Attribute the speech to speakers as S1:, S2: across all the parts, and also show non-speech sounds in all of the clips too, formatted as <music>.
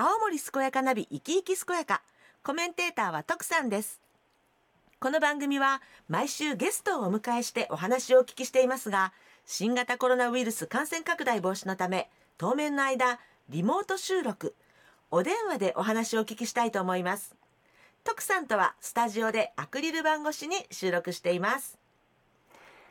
S1: 青森健やかナビ生き生き健やか。コメンテーターは徳さんです。この番組は毎週ゲストをお迎えしてお話をお聞きしていますが新型コロナウイルス感染拡大防止のため当面の間リモート収録。お電話でお話をお聞きしたいと思います。徳さんとはスタジオでアクリル板越しに収録しています。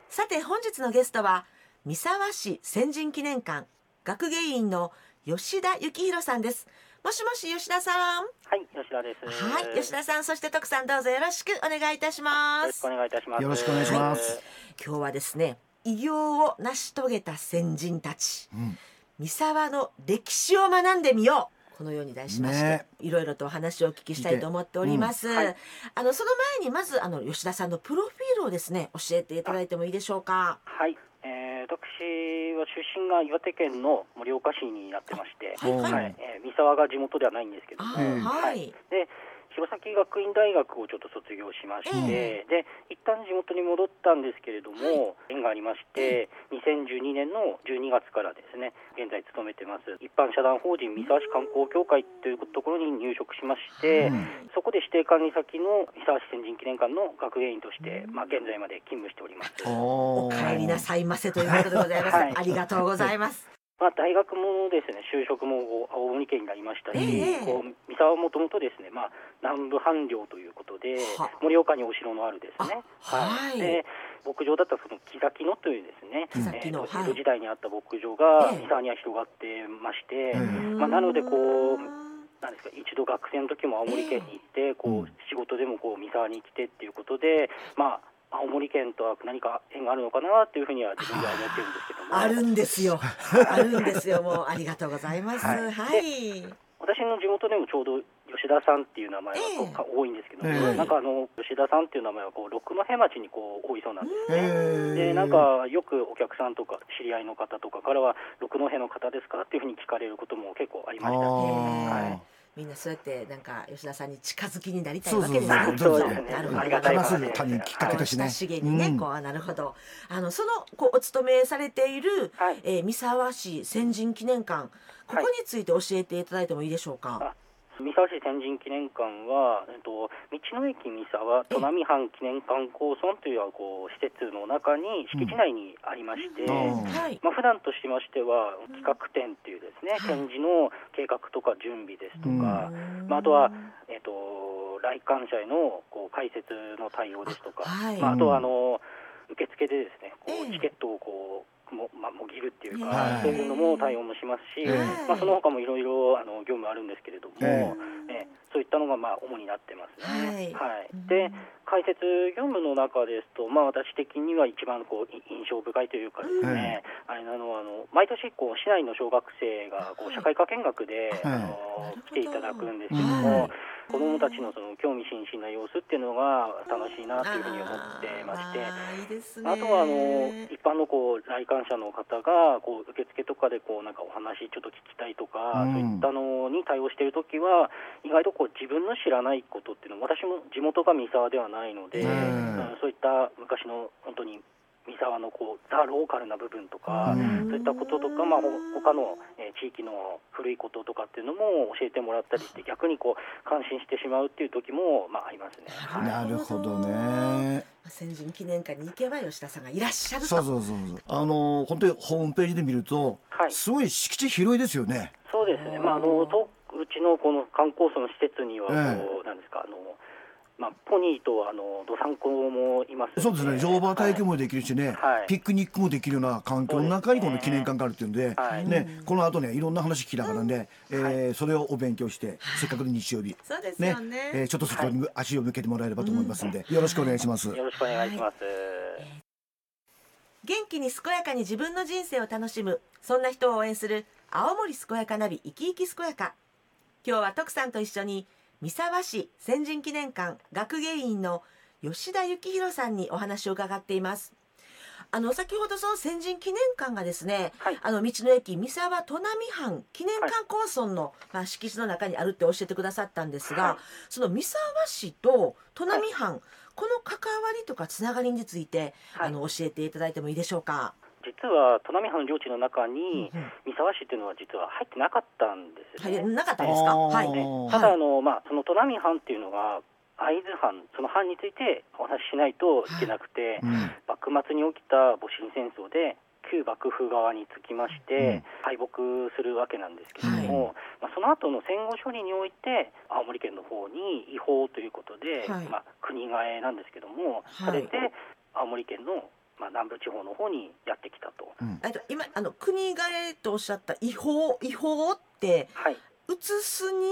S1: さて本日のゲストは三沢市先人記念館学芸員の吉田幸宏さんです。もしもし吉田さん。
S2: はい、吉田です。
S1: はい吉田さんそして徳さんどうぞよろしくお願いいたします。
S2: よろしくお願いいたします。
S3: よろしくお願いします。
S1: 今日はですね偉業を成し遂げた先人たち、
S3: ん。
S1: 三沢の歴史を学んでみよう。このように題しまして、
S3: ね。
S1: いろいろとお話をお聞きしたいと思っております、
S2: うん。はい。
S1: あのその前にまずあの吉田さんのプロフィールをですね教えていただいてもいいでしょうか？
S2: はい、えー、私は出身が岩手県の盛岡市になってまして、
S1: はい。
S3: はい。
S2: えー三沢が地元ではないんですけども、
S1: はい、
S2: で弘前学院大学をちょっと卒業しまして、で一旦地元に戻ったんですけれども、縁がありまして、2012年の12月からですね、現在勤めてます一般社団法人三沢市観光協会というところに入職しまして、そこで指定管理先の三沢市先人記念館の学芸員として、まあ現在まで勤務しております。
S1: お
S3: お
S1: 帰りなさいませということでございます、
S2: はい。
S1: ありがとうございます。<laughs>
S2: まあ、大学もですね就職も青森県になりましたし、
S1: ええ。
S2: こう三沢はもともとですね、まあ、南部藩領ということで
S1: は。
S2: 盛岡にお城のあるですね、
S1: あはい。
S2: で牧場だったその木崎野というですね、
S1: 木崎野
S2: えー
S1: はい。
S2: 江戸時代にあった牧場が
S1: ええ。
S2: 三沢には広がってまして、
S3: うん。
S2: まあ、なのでこうなんですか一度学生の時も青森県に行って、こ
S3: う
S2: 仕事でもこう三沢に来てっていうことで、まあ、青森県とは何か縁があるのかなっていうふうには自分では思ってるんですけども。
S1: あるんですよ。<laughs> あるんですよ。もうありがとうございます。
S3: はい。
S1: はい。
S2: 私の地元でもちょうど吉田さんっていう名前がこう多いんですけども、
S3: ええ
S2: なんかあの吉田さんっていう名前はこう六戸町にこう多いそうなんですね。
S3: え
S2: でなんかよくお客さんとか知り合いの方とかからは六戸の方ですかっていうふうに聞かれることも結構ありました。
S3: あ
S2: はい
S1: みんなそうやってなんか吉田さんに近づきになりたいわけですね。
S3: そう
S2: そうですね
S1: なるほど。
S2: ありがたい
S3: 話
S2: す
S3: す種にきっかけだしね
S1: 親しげにね、
S3: うん
S1: こうあなるほど。あのそのこうお勤めされている、
S2: はい
S1: えー三沢市先人記念館ここについて教えていただいてもいいでしょうか？
S2: あ三沢市天神記念館は、えっと、道の駅三沢砺波藩記念館構村というこう施設の中に敷地内にありまして、
S3: うん。
S1: はい。
S2: まあ普段としましては企画展っていうですね、
S1: はい。
S2: 展示の計画とか準備ですとか、
S3: うん。
S2: まあ、あとは、えっと来館者へのこう解説の対応ですとか、
S1: はい。
S2: まあ、あとはあの受付でですねこ
S1: ええ。
S2: うチケットをこうも,、まあ、もぎるっていうか、
S3: はい。
S2: そういうのも対応もしますし、
S3: ええ。
S2: まあ、その他もいろいろあの業務あるんですけれども、
S3: え
S2: え。えそういったのがまあ主になってますね。
S1: はい。
S2: で解説業務の中ですと、まあ、私的には一番こうい印象深いというかですね、あれなのはあの毎年こう市内の小学生がこう社会科見学で、あの来ていただくんですけども、
S1: はい
S2: 子どもたちのその興味津々な様子っていうのが楽しいなというふうに思ってまして。
S1: あ
S2: とはあの一般のこう来館者の方がこう受付とかでこうなんかお話ちょっと聞きたいとか、
S3: うん。
S2: そういったのに対応しているときは意外とこう自分の知らないことっていうのは私も地元が三沢ではないので、
S3: うん。
S2: うんそういった昔の本当に三沢のこうザ・ローカルな部分とか、
S3: うん
S2: そういったこととか、まあ、ほ他の、えー地域の古いこととかっていうのも教えてもらったりして逆にこう感心してしまうっていう時も、まあ、ありますね。はい
S3: なるほどね。
S1: 先人記念館に行けば吉田さんがいらっしゃると。
S3: そうそうそうそう。あの本当にホームページで見ると、
S2: はい
S3: すごい敷地広いですよね。
S2: そうですね、まあ、あのとうちのこの観光層の施設にはこう、
S3: え
S2: なんですかあの、まあ、ポニーとあのどさんこもいます
S3: そうですね。乗馬体験
S2: も、
S3: もできるしね、
S2: はい。
S3: ピクニックもできるような環境の中にこの記念館があるっていうんで、
S2: はい。
S3: ね、この後ねいろんな話聞きながらね、えーそれをお勉強して、せっかくの日曜日。
S1: そうです
S3: ね
S1: よね。
S3: えーちょっとそこに足を向けてもらえればと思いますんで、よろしくお願いします。
S2: よろしくお願いします。
S1: 元気に健やかに自分の人生を楽しむそんな人を応援する青森健やかナビ生き生き健やか。今日は徳さんと一緒に三沢市先人記念館学芸員の吉田幸宏さんにお話を伺っています。あの先ほどその先人記念館がですね、
S2: はい。
S1: あの道の駅三沢砺波藩記念館構村の、まあ、敷地の中にあるって教えてくださったんですが、
S2: はい。
S1: その三沢市と砺波藩、この関わりとかつながりについて、
S2: はい。
S1: あの教えていただいてもいいでしょうか？
S2: 実は砺波藩領地の中に三沢市っていうのは実は入ってなかったんです
S1: はい、
S2: よね。
S1: なかったですか？はい。
S3: ね
S2: ただあの、まあ、その砺波藩っていうのが会津藩その藩についてお話ししないといけなくて、
S3: うん。
S2: 幕末に起きた戊辰戦争で旧幕府側につきまして、敗北するわけなんですけれども、まあ、その後の戦後処理において青森県の方に違法ということで、
S1: はい。
S2: まあ、国替えなんですけども、
S1: はい。
S2: それで青森県の、まあ、南部地方の方にやってきたと。
S3: うん
S1: えっと今あの国替えとおっしゃった違法違法って
S2: はい
S1: 移すに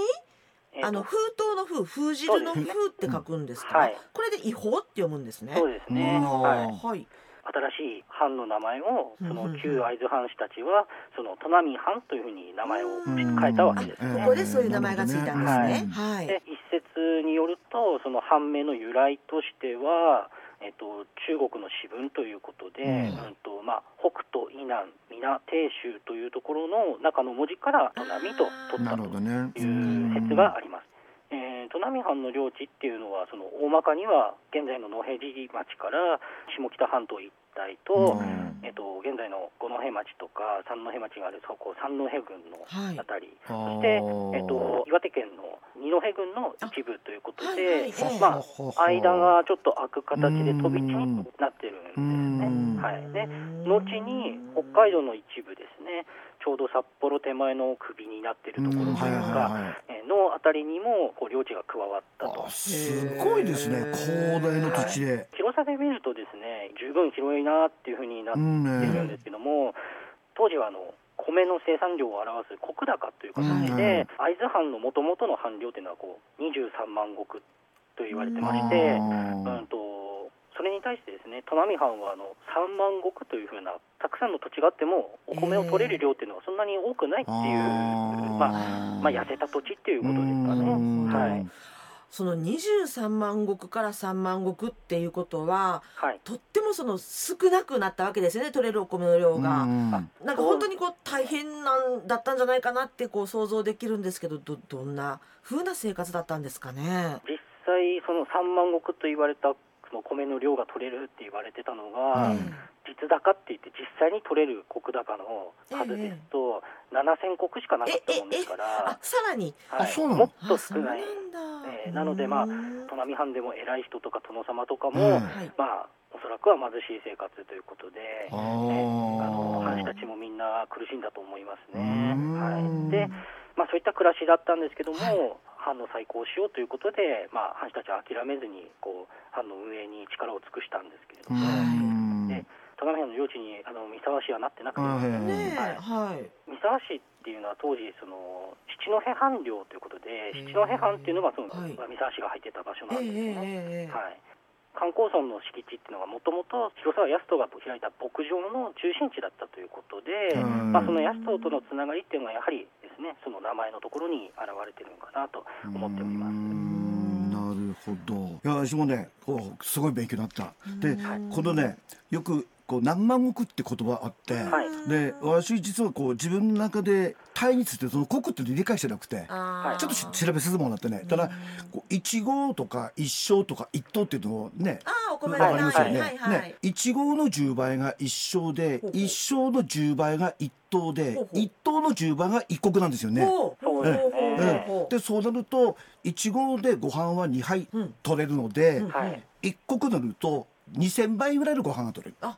S2: えーと
S1: あの封筒の封封汁の
S2: そうですね
S1: 封って書くんですか？
S2: はい
S1: これで違法って読むんですね。
S2: そうですね、
S3: うん
S2: はい、
S1: はい。
S2: 新しい藩の名前をその旧会津藩士たちはその砺波藩というふうに名前を変えたわけです
S1: あ
S2: ね。
S1: ここでそういう名前がついたんですね。はい。
S2: で一説によるとその藩名の由来としては、えっと、中国の詩文ということで、
S3: うん
S2: うんとまあ、北斗以南皆鄭州というところの中の文字から砺波と取ったという説があります。えー、砺波藩の領地っていうのはその大まかには現在の野辺地町から下北半島一帯と、
S3: うん。
S2: えっと、現在の五戸町とか三戸町があるそこ三戸郡の
S1: はい。
S2: あたり、
S3: あー。
S2: そして、えっと、岩手県の二戸郡の一部ということ
S1: あはい
S2: で、
S1: はい。
S2: まあ、間がちょっと開く形で
S3: うん。
S2: 飛び地になってるんです
S3: うん。
S2: ね。はい、で後に北海道の一部ですねちょうど札幌手前の首になってるところという
S3: うんはいはい
S2: かのあたりにもこう領地が加わったと。
S3: あ。すごいですね。広大な土地で、
S2: 広さで見るとですね十分広いなっていうふうになって
S3: うんね
S2: るんですけども、当時はあの米の生産量を表す石高という形で、会津藩のもともとの藩領というのはこう23万石と言われてまして、うんとね砺波藩はあの3万石というふうなたくさんの土地があってもお米を取れる量っていうのはそんなに多くないっていう、まあ、まあ痩せた土地っていうことですか
S3: うん
S2: ね。はい。
S1: その23万石から3万石っていうことは
S2: はい。
S1: とってもその少なくなったわけですよね取れるお米の量が。
S3: うん。
S1: なんか本当にこう大変なんだったんじゃないかなってこう想像できるんですけどどどんな風な生活だったんですかね？
S2: 実際その3万石と言われたその米の量が取れるって言われてたのが、
S3: うん
S2: 実高って言って実際に取れる石高の数ですと、7000石しかなかったもんですから
S1: あ、さらに。
S2: はい。もっと少ない。
S1: んだ。
S2: えーなのでまあ
S1: うん
S2: 砺波藩でも偉い人とか殿様とかも、
S3: うん
S1: はい。
S2: まあおそらくは貧しい生活ということで、
S3: あ
S2: あの藩士た
S3: ー
S2: ちもみんな苦しんだと思います
S3: う
S2: ね。
S3: ん。
S2: はい、で、まあ、そういった暮らしだったんですけども、
S1: はい
S2: 藩の再興しようということで、まあ、藩士たちは諦めずにこう藩の運営に力を尽くしたんですけれども、
S3: うん。
S2: で相模藩の領地にあの三沢市はなってなくて、
S3: あはいはいはい。
S1: ねえはい。
S2: 三沢市っていうのは当時その七戸藩領ということで七戸藩っていうのがその、
S1: はい。
S2: まあ三沢市が入ってた場所なんですね。はい。観光村の敷地っていうのがもともと広沢康人が開いた牧場の中心地だったということで、
S3: うん。
S2: まあ、その康人とのつながりっていうのはやはりですねその名前のところに現れてるのかなと思っております。
S3: うんなるほど。いや私もねこうすごい勉強になった。で
S1: うん。
S3: このねよくこう何万石って言葉あって、
S2: はい。
S3: で私実はこう自分の中で単位についてその国って理解してなくてちょっとし調べさせてもらってね。ただこう1号とか1升とか1等っていうのをね
S1: あ
S3: りますよね。
S1: はいはいはい。
S3: ね、1号の10倍が1升で、
S1: ほうほう。
S3: 1升の10倍が1等で
S1: ほうほう、
S3: 1等の10倍が1石なんですよね。で、そうなると、1合でご飯は2杯
S1: うん
S3: 取れるので、
S1: うん。
S2: はい。
S3: 1石なると2000倍ぐらいのご飯が取れる。
S1: あ、
S2: はい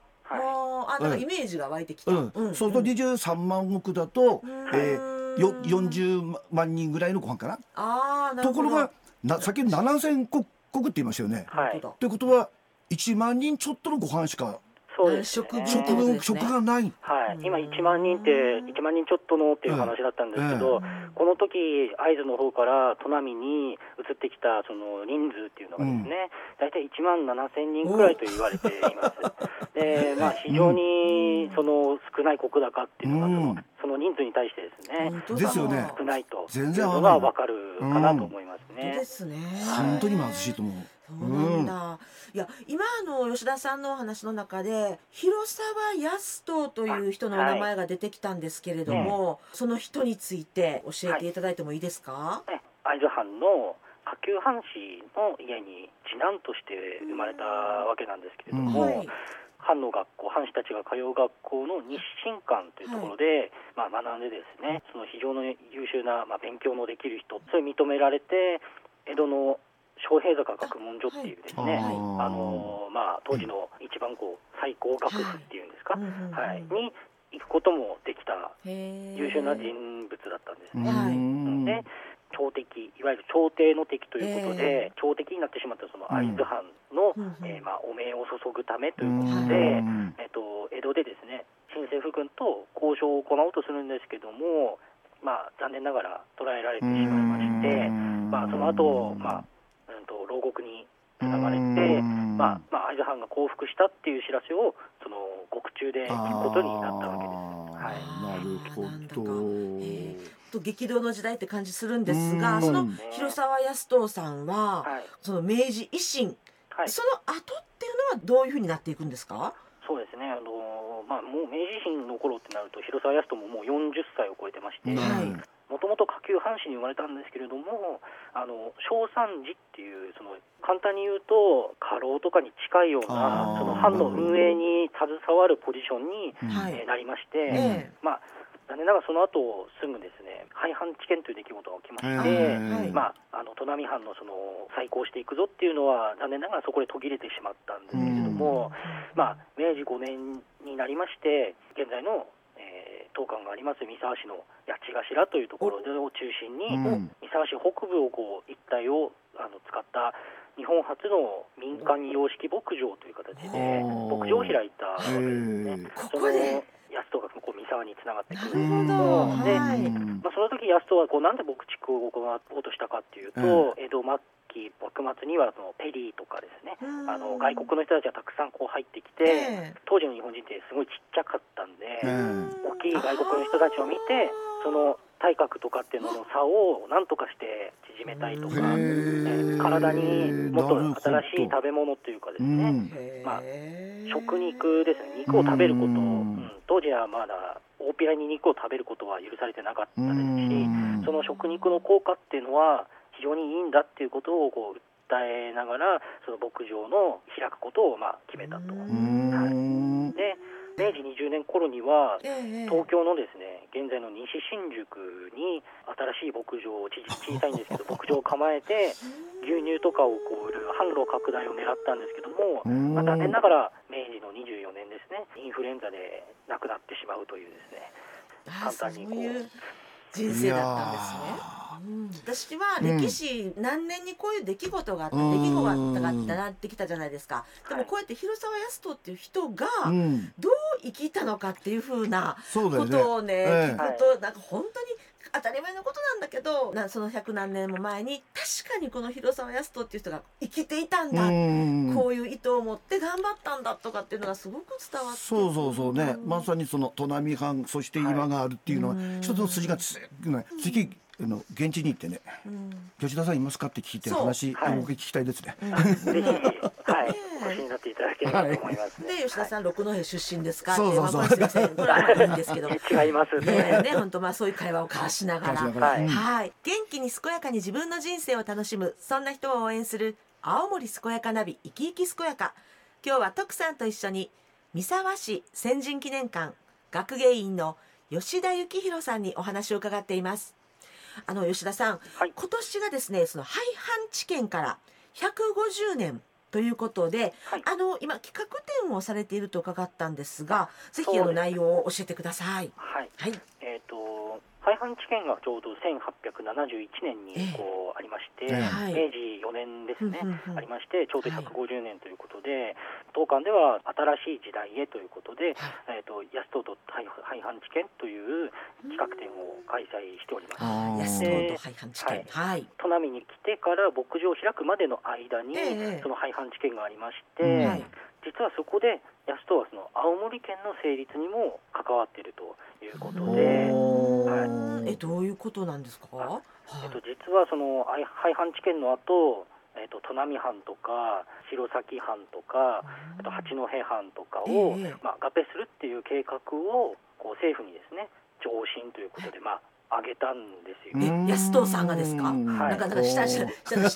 S1: あなんかイメージが湧いてきた。
S3: うん、そうすると23万石だと、
S1: うん
S3: えーよ40万人ぐらいのご飯かな。
S1: ああ、な。
S3: ところが、な先に7000石石って言いましたよね。
S2: はい
S3: ということは、1万人ちょっとのご飯しか
S2: そうですね。
S1: 食分ね。
S3: 食がない。
S2: はい、今1万人って1万人ちょっとのっていう話だったんですけど、
S1: うん
S2: この時会津の方から砺波に移ってきたその人数っていうのがですね、大体1万7千人くらいと言われています。<laughs> で、まあ非常にその少ない石高っていうのがその,、
S3: うん。
S2: その人数に対してですね、
S1: 本当だ。
S3: ですよね。
S2: 少ないと
S3: 全
S2: いうのがわかるかなと思いますね。
S1: ですね。
S3: 本当に貧しいと思う。
S1: そうなんだ。いや、今あの吉田さんのお話の中で広沢康人という人のお名前が出てきたんですけれども、その人について教えていただいてもいいですか？
S2: ね会津藩の下級藩士の家に次男として生まれたわけなんですけれども、
S3: うん
S1: はい。
S2: 藩の学校藩士たちが通う学校の日進館というところで、まあ、学んでですねその非常に優秀な、まあ、勉強のできる人それ認められて江戸の昌平坂学問所っていうですね、
S3: はい。
S2: あのまあ、当時の一番こう最高学府っていうんですか、はい、に行くこともできた優秀な人物だったんですね。
S1: はい。
S3: うん。
S2: で朝敵いわゆる朝廷の敵ということで、
S1: え
S2: 朝敵になってしまったその会津藩の、
S1: うんうん。
S2: えーまあ、お名を注ぐためと
S3: う
S2: いうこと
S3: ん。
S2: で、えっと、江戸でですね新政府軍と交渉を行おうとするんですけども、まあ、残念ながら捕らえられてしまいまして、まあ、その後、まあ牢獄につながれて、まあまあ、会津藩が降伏したっていう知らせをその獄中で聞くことになったわけです。はい。
S3: なるほど。
S1: へと激動の時代って感じするんですが
S3: うん。
S1: その広沢康藤さんは
S2: はい。
S1: その明治維新
S2: はい。
S1: その後っていうのはどういうふうになっていくんですか？
S2: そうですね、あのまあ、もう明治維新の頃ってなると、広沢康人ももう40歳を超えてまして、
S1: はい
S2: もともと下級藩士に生まれたんですけれども、あの正三寺っていう、その簡単に言うと、家老とかに近いような、その藩の運営に携わるポジションに、
S1: はい。
S2: えーなりまし
S1: え
S2: て、まあ、残念ながらその後すぐですね、廃藩置県という出来事が起きまして、まあ、あの砺波藩のその再興していくぞっていうのは、残念ながらそこで途切れてしまったんですけれども、まあ、明治5年になりまして、現在の、えー当館があります三沢市の八千頭というところでを中心に、
S3: うん。
S2: 三沢市北部をこう一帯をあの使った日本初の民間様式牧場という形で牧場を開いたわけですね。
S3: へ
S1: ここで？
S2: その安戸がこう三沢につながってくる。
S1: なるほど。
S2: うんで
S1: はい。
S2: まあ、その時安戸はこうなんで牧畜を行おうとしたかっていうと、江戸末期幕末にはそのペリーとかですね、
S1: うん。
S2: あの外国の人たちがたくさんこう入ってきて、
S1: え
S2: 当時の日本人ってすごいちっちゃかったんで、
S3: え
S2: 大きい外国の人たちを見てその体格とかっていうのの差を何とかして縮めたいとか、
S3: へー。
S2: え体にもっと新しい食べ物というかです
S3: う
S2: ね、まあ食肉ですね肉を食べること、
S3: うん。
S2: うん当時はまだ大っぴらに肉を食べることは許されてなかった
S3: う
S2: ですし、
S3: ん。
S2: その食肉の効果っていうのは非常にいいんだっていうことをこう訴えながらその牧場の開くことをまあ決めたと。
S1: う
S3: うん。ん
S2: で明治20年頃には
S1: ええ
S2: 東京のですね現在の西新宿に新しい牧場をち <laughs> 小さいんですけど牧場を構えて牛乳とかをこう売る販路拡大を狙ったんですけども、
S3: うん。
S2: まあ、残念ながら明治の24年ですねインフルエンザで亡くなってしまうというですね
S1: あそう
S2: 簡単にこう
S1: いう人生だったんですね。うん私は歴史何年にこういう出来事があった、
S3: うん。
S1: 出来事があったなってきたじゃないですか。でもこうやって広沢康人っていう人が
S3: うん。
S1: どう生きたのかっていうふうなことをね、
S3: ええ。
S1: 聞くとなんか本当に当たり前のことなんだけどなその100何年も前に確かにこの広沢康人っていう人が生きていたんだ、
S3: うん。
S1: こういう意図を持って頑張ったんだとかっていうのがすごく伝わって
S3: そうそうそうね、
S1: ん
S3: まさにその砺波藩そして今があるっていうのは、
S1: はい。
S3: 一つの筋がつね次あの現地に行ってね
S1: うん
S3: 吉田さんいますか？って聞いて話、
S2: はい。
S3: お聞きしたいですね。
S1: うん。
S2: ぜひ、はい。
S1: ね、
S2: お越しになっていただければと思います、ね。
S1: で吉田さん六戸出身ですか？って
S3: そうそう。そう
S1: まあこれすいいいんですけど。
S2: はい違います
S1: ね
S2: ね。
S1: ね本当まあそういう会話を交わしながら。
S2: はい。
S3: うん。
S1: はい元気に健やかに自分の人生を楽しむそんな人を応援する青森健やかナビ生き生き健やか。今日は徳さんと一緒に三沢市先人記念館学芸員の吉田幸宏さんにお話を伺っていますあの吉田さん、
S2: はい。
S1: 今年がですねその廃藩置県から150年ということで、
S2: はい。
S1: あの今企画展をされていると伺ったんですがぜひあの内容を教えてください。
S2: はい。
S1: はい。
S2: えっ、と廃藩置県がちょうど1871年
S1: ええ
S2: にこうありまして、
S3: ええ。
S1: はい。
S2: 明治4年ですね、
S1: うんうんうん。
S2: ありましてちょうど
S1: はい。
S2: 150年ということで、当館では新しい時代へということで、えっ、と安藤と廃廃藩置県という企画展を開催しております。
S1: 安藤と廃藩置県。はい、
S2: 砺波に来てから牧場を開くまでの間に、
S1: ええ。
S2: その廃藩置県がありまして、
S3: うん。
S1: はい
S2: 実はそこで安藤はその青森県の成立にも関わっているということ
S3: お
S2: で、
S3: ー
S1: えどういうことなんですか、はい。
S2: えっと、実はその廃廃藩置県の後、えっと砺波藩とか弘前藩とかあと八戸藩とかを、
S1: ええ
S2: まあ、合併するっていう計画をこう政府にですね上申ということで、まあ、挙げたんですよ。
S1: え安藤さんがですか？なんかなんか親し親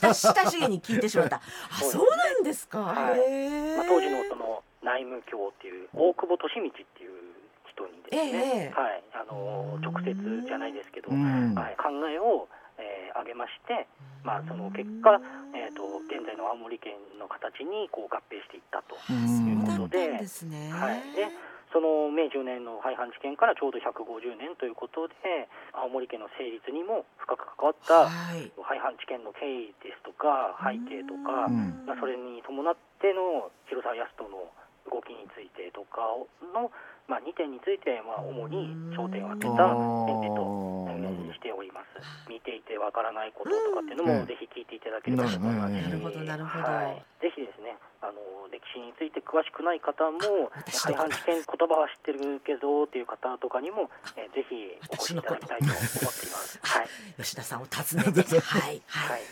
S1: しげに聞いてしまった。あ
S2: そう
S1: なんですか、
S2: はい。まあ、当時のその内務卿っていう大久保利通っていう人にですね、
S1: ええ
S2: はい、あの直接じゃないですけど、
S3: うん。
S2: はい、考えを、えー、挙げまして、まあ、その結果、えー、と現在の青森県の形にこう合併していったと
S3: うん
S2: いう
S1: そうだった
S2: ことで
S1: んですね。
S2: はい、でその明10年の廃藩置県からちょうど150年ということで青森県の成立にも深く関わった
S1: はい。
S2: 廃藩置県の経緯ですとか背景とか、
S3: うん。
S2: まあ、それに伴っての広沢康人の動きについてとかの、まあ、2点についてまあ主に焦点を当てた演説としております。見ていてわからないこととかっていうの
S3: うん。
S2: もぜひ聞いていただければと思います。し
S3: な
S1: るほどなるほど。
S2: はい、ぜひですねあの歴史について詳しくない方も廃藩置県言葉は知ってるけどっていう方とかにも、えーぜひお越しいただきたいと思っています。はい。
S1: 吉田さんを訪ねて、<laughs> はい、は。
S2: はい。い。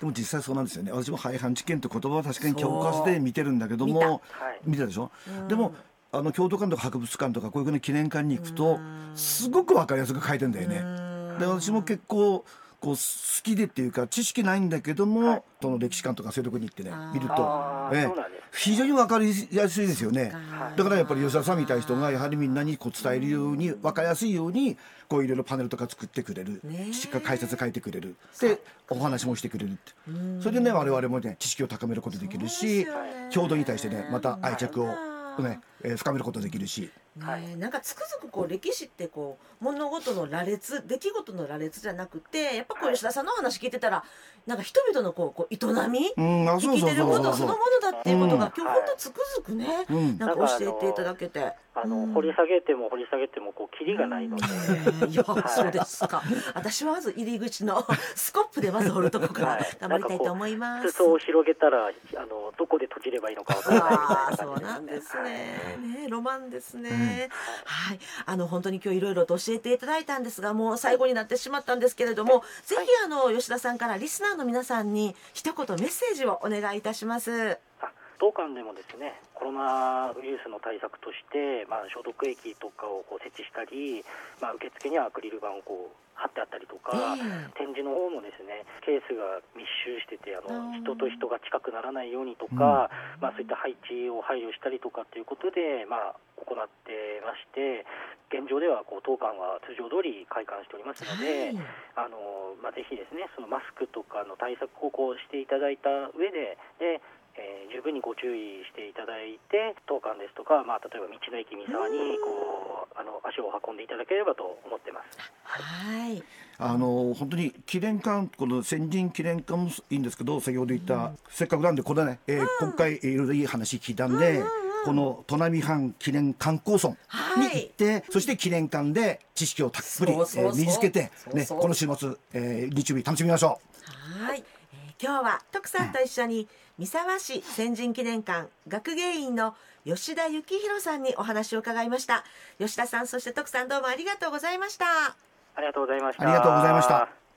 S3: でも実際そうなんですよね。私も廃藩置県って言葉は確かに教科書で見てるんだけども
S2: はい。
S3: 見たでしょ？
S1: うん。
S3: でもあの京都館とか博物館とかこういうふうな記念館に行くとすごくわかりやすく書いてんだよね。で私も結構こう好きでっていうか知識ないんだけども、
S2: はい。
S3: その歴史館とかそういうとこに行ってね見るとえ非常にわかりやすいですよね。
S2: はい
S3: だからやっぱり吉田さんみたいな人がやはりみんなにこう伝えるように分かりやすい。ようにこういろいろパネルとか作ってくれる
S1: ねえ。
S3: しっかり解説書いてくれるでお話もしてくれるって。それでね我々もね知識を高めることできるし郷土に対してねまた愛着を
S1: はい
S3: ね、えー深めることできるし
S2: はい。
S1: ねえ、なんかつくづくこう歴史ってこう物事の羅列出来事の羅列じゃなくてやっぱこう吉田さんのお話聞いてたらなんか人々のこうこう営み
S3: うんあ
S1: 生きてることそのものだっていうことが
S3: うん
S1: 今日本当つくづくね、
S3: うん。
S1: なんか教えていただけて。
S2: あの、
S1: うん。
S2: 掘り下げても掘り下げてもこうキリがないので、
S1: いや、
S2: はい。
S1: そうですか。私はまず入り口の <laughs> スコップでまず掘るとこから
S2: はい。
S1: 頑張りたいと思います。
S2: 裾を広げたらあのどこで閉じればいいのかわからないみたい
S1: ああ、
S2: な
S1: そう
S2: 感
S1: なんです
S2: じはい。
S1: ね。ね、ロマンですね。はい、あの本当に今日いろいろと教えていただいたんですが、もう最後になってしまったんですけれども、ぜひあの吉田さんからリスナーの皆さんに一言メッセージをお願いいたします。
S2: あ当館でもですねコロナウイルスの対策として、まあ、消毒液とかをこう設置したり、まあ、受付にはアクリル板をこう貼ってあったりとか、
S1: ええ。
S2: 展示の方もですねケースが密集しててあの人と人が近くならないようにとか、まあ、そういった配置を配慮したりとかっていうことで、まあ、行ってまして現状ではこう当館は通常通り開館しておりますので、あのまあ、ぜひですねそのマスクとかの対策をこうしていただいた上でで、えー十分にご注意していただいて当館ですとか、まあ、例えば道の駅三沢にこうあの足を運んでいただければと思ってます。
S1: はい。
S3: あの本当に記念館この先人記念館もいいんですけど先ほど言った、せっかくなんでこれね、えー今回いろいろいい話聞いたんで、この砺波藩記念観光村に行って、そして記念館で知識をたっぷり身につけてねこの週末、えー日曜日楽しみましょ
S1: はい、えー今日は徳さんと一緒に三沢市先人記念館学芸員の吉田幸宏さんにお話を伺いました吉田さんそして徳さんどうもありがとうございました
S2: ありがとうございました。
S3: ありがとうございました。